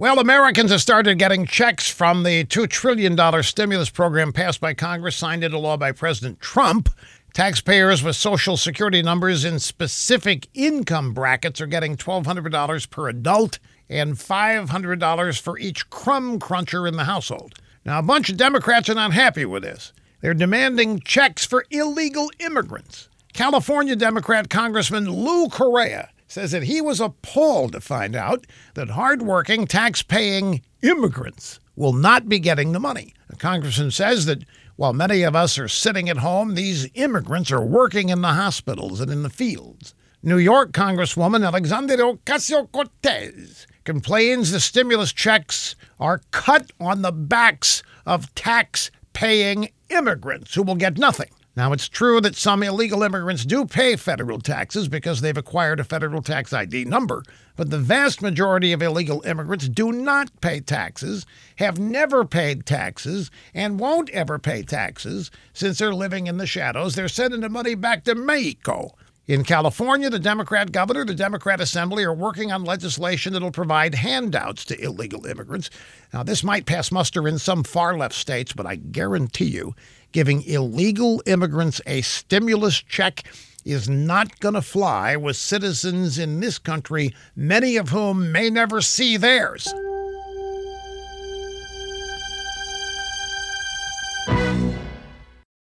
Well, Americans have started getting checks from the $2 trillion stimulus program passed by Congress, signed into law by President Trump. Taxpayers with Social Security numbers in specific income brackets are getting $1,200 per adult and $500 for each crumb cruncher in the household. Now, a bunch of Democrats are not happy with this. They're demanding checks for illegal immigrants. California Democrat Congressman Lou Correa says that he was appalled to find out that hardworking, tax paying immigrants will not be getting the money. The congressman says that while many of us are sitting at home, these immigrants are working in the hospitals and in the fields. New York Congresswoman Alexandria Ocasio Cortez complains the stimulus checks are cut on the backs of tax paying immigrants who will get nothing. Now, it's true that some illegal immigrants do pay federal taxes because they've acquired a federal tax ID number, but the vast majority of illegal immigrants do not pay taxes, have never paid taxes, and won't ever pay taxes since they're living in the shadows. They're sending the money back to Mexico. In California, the Democrat governor, the Democrat Assembly are working on legislation that'll provide handouts to illegal immigrants. Now, this might pass muster in some far left states, but I guarantee you giving illegal immigrants a stimulus check is not going to fly with citizens in this country, many of whom may never see theirs.